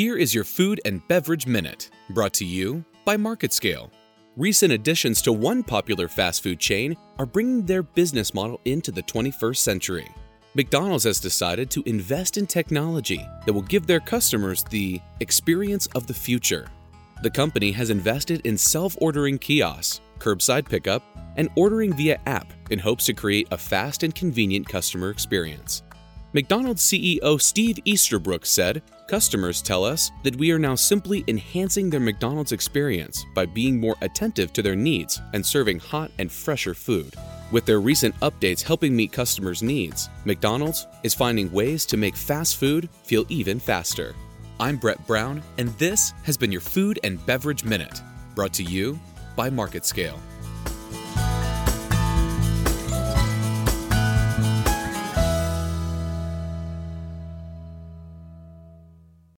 Here is your Food and Beverage Minute, brought to you by MarketScale. Recent additions to one popular fast food chain are bringing their business model into the 21st century. McDonald's has decided to invest in technology that will give their customers the experience of the future. The company has invested in self ordering kiosks, curbside pickup, and ordering via app in hopes to create a fast and convenient customer experience. McDonald's CEO Steve Easterbrook said, Customers tell us that we are now simply enhancing their McDonald's experience by being more attentive to their needs and serving hot and fresher food. With their recent updates helping meet customers' needs, McDonald's is finding ways to make fast food feel even faster. I'm Brett Brown, and this has been your Food and Beverage Minute, brought to you by MarketScale.